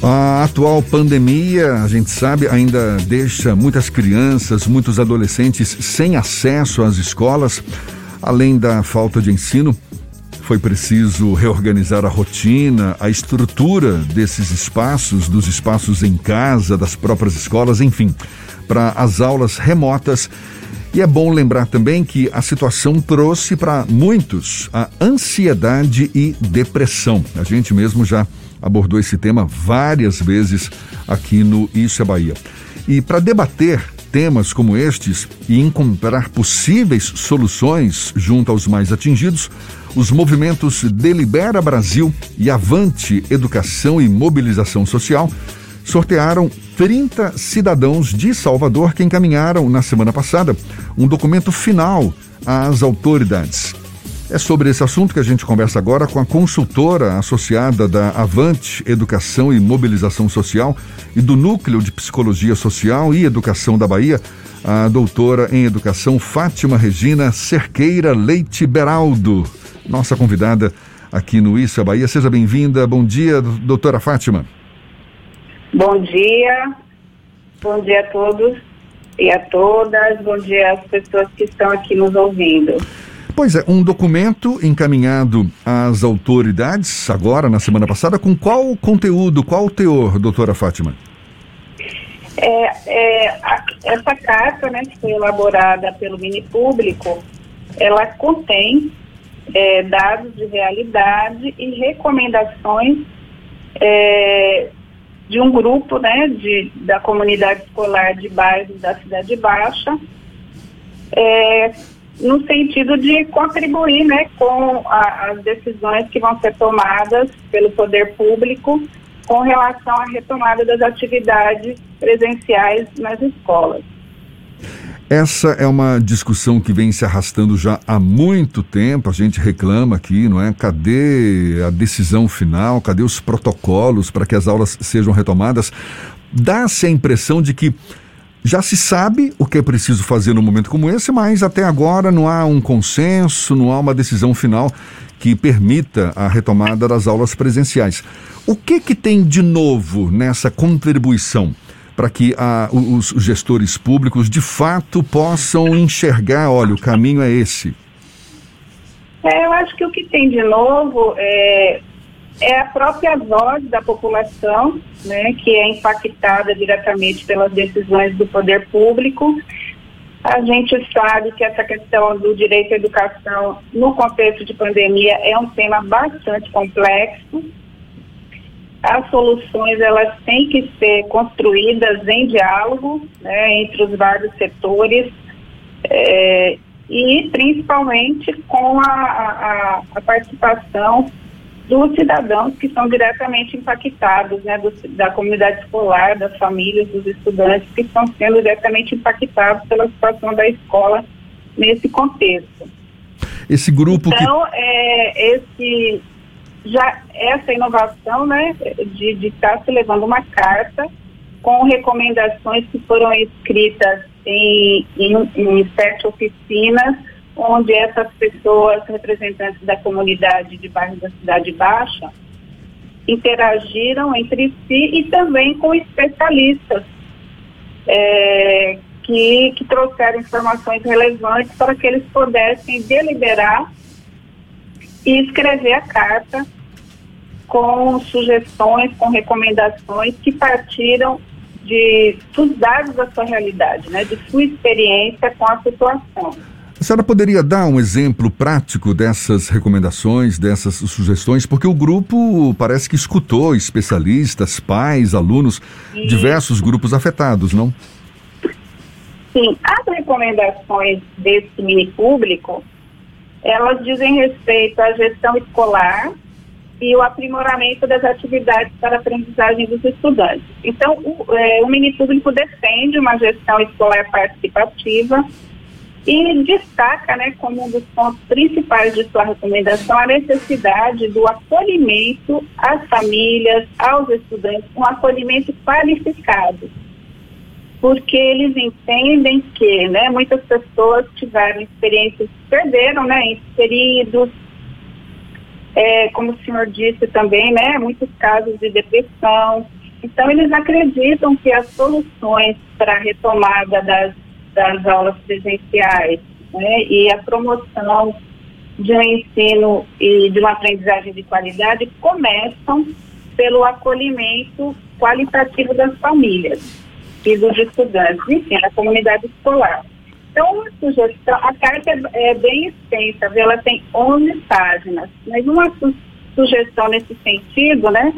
A atual pandemia, a gente sabe, ainda deixa muitas crianças, muitos adolescentes sem acesso às escolas. Além da falta de ensino, foi preciso reorganizar a rotina, a estrutura desses espaços, dos espaços em casa, das próprias escolas, enfim, para as aulas remotas. E é bom lembrar também que a situação trouxe para muitos a ansiedade e depressão. A gente mesmo já abordou esse tema várias vezes aqui no Isso é Bahia. E para debater temas como estes e encontrar possíveis soluções junto aos mais atingidos, os movimentos Delibera Brasil e Avante Educação e Mobilização Social sortearam 30 cidadãos de Salvador que encaminharam na semana passada um documento final às autoridades. É sobre esse assunto que a gente conversa agora com a consultora associada da Avante Educação e Mobilização Social e do Núcleo de Psicologia Social e Educação da Bahia, a doutora em Educação Fátima Regina Cerqueira Leite Beraldo, nossa convidada aqui no Isso é Bahia. Seja bem-vinda. Bom dia, doutora Fátima. Bom dia. Bom dia a todos e a todas. Bom dia às pessoas que estão aqui nos ouvindo. Pois é, um documento encaminhado às autoridades agora, na semana passada, com qual conteúdo, qual teor, doutora Fátima? É, é, a, essa carta, né, que foi elaborada pelo Mini Público, ela contém é, dados de realidade e recomendações é, de um grupo né, de, da comunidade escolar de bairros da Cidade Baixa, é, no sentido de contribuir né, com a, as decisões que vão ser tomadas pelo poder público com relação à retomada das atividades presenciais nas escolas. Essa é uma discussão que vem se arrastando já há muito tempo. A gente reclama aqui, não é? Cadê a decisão final? Cadê os protocolos para que as aulas sejam retomadas? Dá-se a impressão de que já se sabe o que é preciso fazer no momento como esse, mas até agora não há um consenso, não há uma decisão final que permita a retomada das aulas presenciais. O que que tem de novo nessa contribuição para que a, os gestores públicos de fato possam enxergar, olha, o caminho é esse? É, eu acho que o que tem de novo é é a própria voz da população, né, que é impactada diretamente pelas decisões do poder público. A gente sabe que essa questão do direito à educação no contexto de pandemia é um tema bastante complexo. As soluções elas têm que ser construídas em diálogo né, entre os vários setores é, e principalmente com a, a, a participação dos cidadãos que são diretamente impactados, né, do, da comunidade escolar, das famílias, dos estudantes que estão sendo diretamente impactados pela situação da escola nesse contexto. Esse grupo então, que... é, esse já essa inovação, né, de estar tá se levando uma carta com recomendações que foram escritas em, em, em sete oficinas onde essas pessoas, representantes da comunidade de bairros da Cidade Baixa, interagiram entre si e também com especialistas é, que, que trouxeram informações relevantes para que eles pudessem deliberar e escrever a carta com sugestões, com recomendações que partiram de, dos dados da sua realidade, né, de sua experiência com a situação. A senhora poderia dar um exemplo prático dessas recomendações, dessas sugestões? Porque o grupo parece que escutou especialistas, pais, alunos, Sim. diversos grupos afetados, não? Sim, as recomendações desse mini público, elas dizem respeito à gestão escolar e o aprimoramento das atividades para a aprendizagem dos estudantes. Então, o, é, o mini público defende uma gestão escolar participativa, e destaca, né, como um dos pontos principais de sua recomendação, a necessidade do acolhimento às famílias, aos estudantes, um acolhimento qualificado. Porque eles entendem que né, muitas pessoas tiveram experiências, perderam né, períodos, é, como o senhor disse também, né, muitos casos de depressão, Então, eles acreditam que as soluções para a retomada das, das aulas presenciais né, e a promoção de um ensino e de uma aprendizagem de qualidade começam pelo acolhimento qualitativo das famílias e dos estudantes, enfim, da comunidade escolar. Então, uma sugestão, a carta é, é bem extensa, ela tem 11 páginas, mas uma su sugestão nesse sentido, né,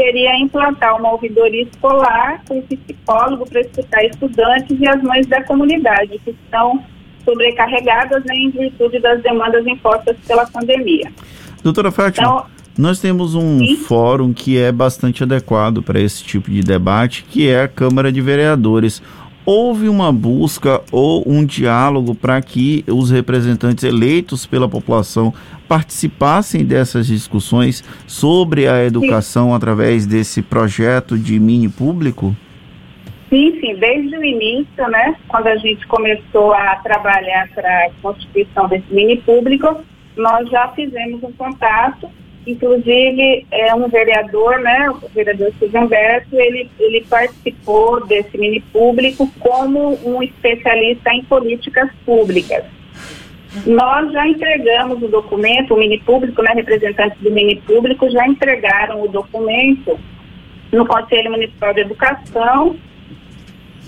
seria implantar uma ouvidoria escolar com psicólogo para escutar estudantes e as mães da comunidade que estão sobrecarregadas né, em virtude das demandas impostas pela pandemia. Doutora Fátima, então, nós temos um sim? fórum que é bastante adequado para esse tipo de debate, que é a Câmara de Vereadores houve uma busca ou um diálogo para que os representantes eleitos pela população participassem dessas discussões sobre a educação sim. através desse projeto de mini público? Sim, sim, desde o início, né, quando a gente começou a trabalhar para a constituição desse mini público, nós já fizemos um contato Inclusive, é um vereador, né, o vereador Silvio Humberto, ele, ele participou desse mini público como um especialista em políticas públicas. Nós já entregamos o documento, o mini público, né, representantes do mini público já entregaram o documento no Conselho Municipal de Educação,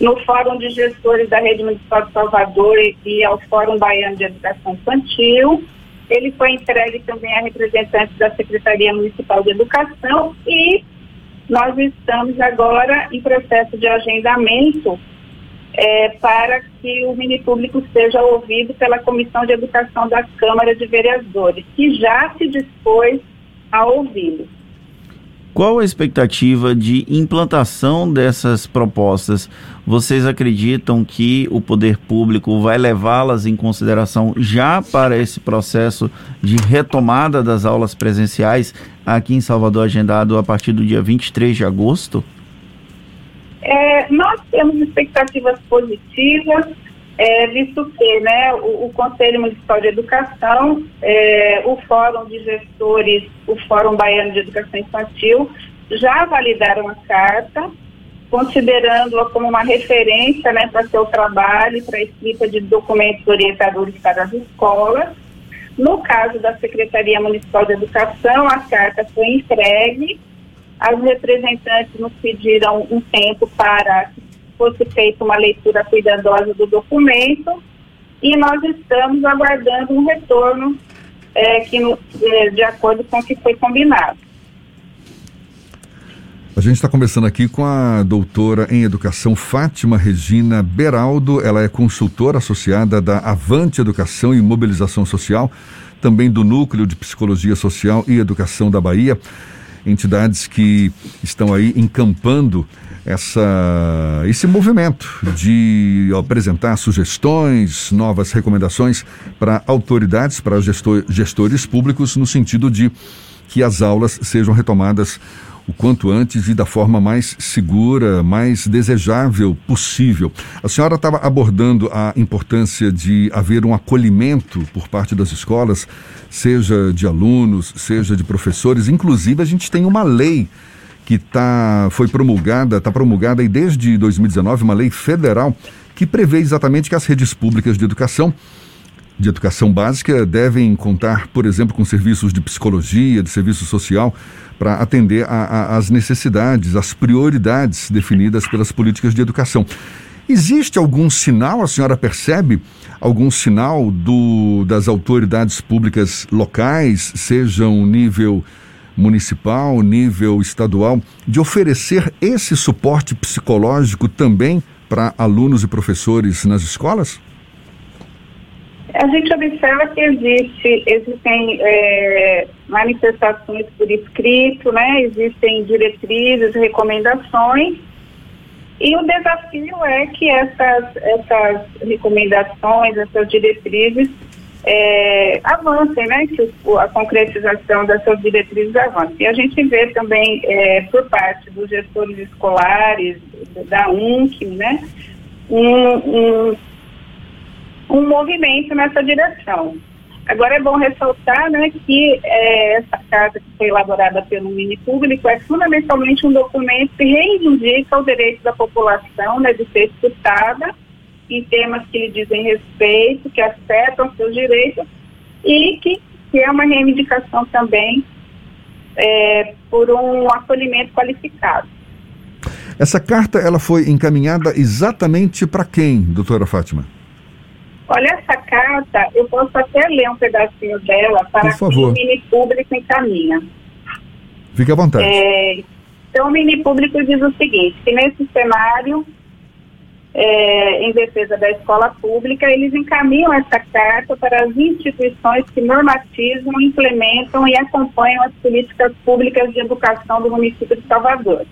no Fórum de Gestores da Rede Municipal de Salvador e ao Fórum Baiano de Educação Infantil, ele foi entregue também a representantes da Secretaria Municipal de Educação e nós estamos agora em processo de agendamento é, para que o mini público seja ouvido pela Comissão de Educação da Câmara de Vereadores, que já se dispôs a ouvi-lo. Qual a expectativa de implantação dessas propostas? Vocês acreditam que o poder público vai levá-las em consideração já para esse processo de retomada das aulas presenciais aqui em Salvador, agendado a partir do dia 23 de agosto? É, nós temos expectativas positivas, é, visto que né, o, o, Conselho Municipal de Educação, é, o Fórum de Gestores, o Fórum Baiano de Educação Infantil, já validaram a carta, considerando-a como uma referência né, para seu trabalho, para a escrita de documentos orientadores para as escolas. No caso da Secretaria Municipal de Educação, a carta foi entregue. As representantes nos pediram um tempo para fosse feita uma leitura cuidadosa do documento e nós estamos aguardando um retorno é, que, é, de acordo com o que foi combinado. A gente está conversando aqui com a doutora em educação Fátima Regina Beraldo. Ela é consultora associada da Avante Educação e Mobilização Social, também do Núcleo de Psicologia Social e Educação da Bahia entidades que estão aí encampando essa, esse movimento de apresentar sugestões, novas recomendações para autoridades, para gestor, gestores públicos, no sentido de que as aulas sejam retomadas o quanto antes e da forma mais segura, mais desejável possível. A senhora estava abordando a importância de haver um acolhimento por parte das escolas, seja de alunos, seja de professores. Inclusive, a gente tem uma lei que tá, foi promulgada, está promulgada aí desde 2019, uma lei federal que prevê exatamente que as redes públicas de educação de educação básica devem contar, por exemplo, com serviços de psicologia, de serviço social, para atender às necessidades, às prioridades definidas pelas políticas de educação. Existe algum sinal, a senhora percebe, algum sinal do, das autoridades públicas locais, sejam nível municipal, nível estadual, de oferecer esse suporte psicológico também para alunos e professores nas escolas? A gente observa que existe, existem é, manifestações por escrito, né? existem diretrizes, recomendações, e o desafio é que essas, essas recomendações, essas diretrizes é, avancem, né? que a concretização dessas diretrizes avance. E a gente vê também é, por parte dos gestores escolares, da UNC, né? um, um um movimento nessa direção. Agora é bom ressaltar né, que é, essa carta que foi elaborada pelo Mini Público é fundamentalmente um documento que reivindica o direito da população né, de ser escutada em temas que lhe dizem respeito, que afetam seus direitos e que, que é uma reivindicação também é, por um acolhimento qualificado. Essa carta ela foi encaminhada exatamente para quem, doutora Fátima? Olha, essa carta, eu posso até ler um pedacinho dela para que o mini público encaminha. Fique à vontade. É, então, o mini público diz o seguinte, que nesse cenário, é, em defesa da escola pública, eles encaminham essa carta para as instituições que normatizam, implementam e acompanham as políticas públicas de educação do município de Salvador.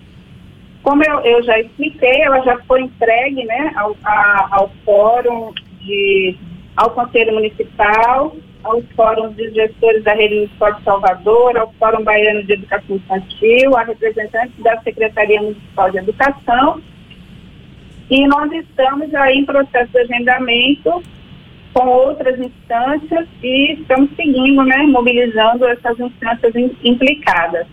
Como eu, eu já expliquei, ela já foi entregue né, ao, a, ao Fórum de, ao Conselho Municipal, ao Fórum de Gestores da Rede Municipal de Salvador, ao Fórum Baiano de Educação Infantil, a representantes da Secretaria Municipal de Educação. E nós estamos aí em processo de agendamento com outras instâncias e estamos seguindo, né, mobilizando essas instâncias implicadas.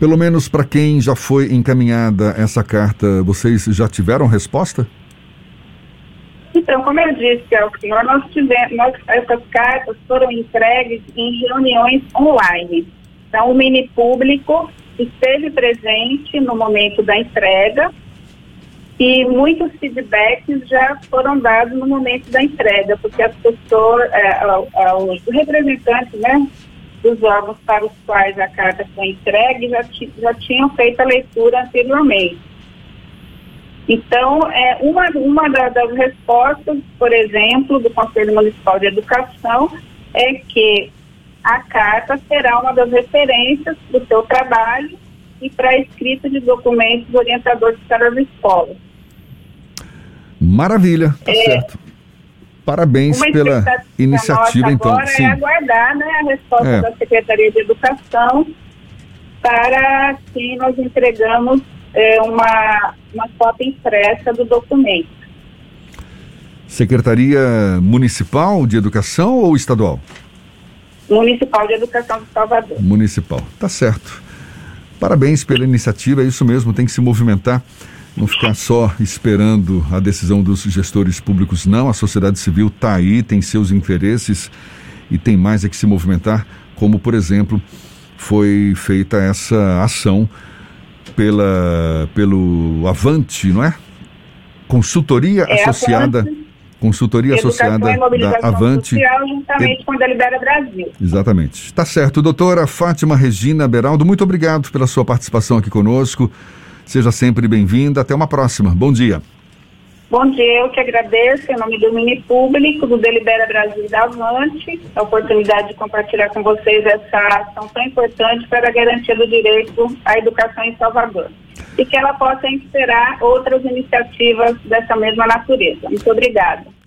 Pelo menos para quem já foi encaminhada essa carta, vocês já tiveram resposta? Então, como eu disse ao senhor, nós tivemos, nós, essas cartas foram entregues em reuniões online. Então, o mini público esteve presente no momento da entrega e muitos feedbacks já foram dados no momento da entrega, porque as pessoas, é, os representantes né, dos órgãos para os quais a carta foi entregue já, já tinham feito a leitura anteriormente. Então, é, uma, uma das respostas, por exemplo, do Conselho Municipal de Educação é que a carta será uma das referências do seu trabalho e para a escrita de documentos orientadores para as escolas. Maravilha, tá é, certo. Parabéns pela iniciativa, então. Agora Sim. é aguardar né, a resposta é. da Secretaria de Educação para que nós entregamos é, uma, uma cópia impressa do documento. Secretaria Municipal de Educação ou estadual? Municipal de Educação de Salvador. Municipal, tá certo. Parabéns pela iniciativa, é isso mesmo, tem que se movimentar, não ficar só esperando a decisão dos gestores públicos, não. A sociedade civil está aí, tem seus interesses e tem mais é que se movimentar, como, por exemplo, foi feita essa ação pela, pelo Avante, não é? Consultoria é, associada. Avante, consultoria associada da Avante. Social, juntamente e... com a Delibera Brasil. Exatamente. Está certo. Doutora Fátima Regina Beraldo, muito obrigado pela sua participação aqui conosco. Seja sempre bem-vinda. Até uma próxima. Bom dia. Bom dia, eu que agradeço, em nome do Mini Público, do Delibera Brasil e da Avante, a oportunidade de compartilhar com vocês essa ação tão importante para a garantia do direito à educação em Salvador. E que ela possa inspirar outras iniciativas dessa mesma natureza. Muito obrigada.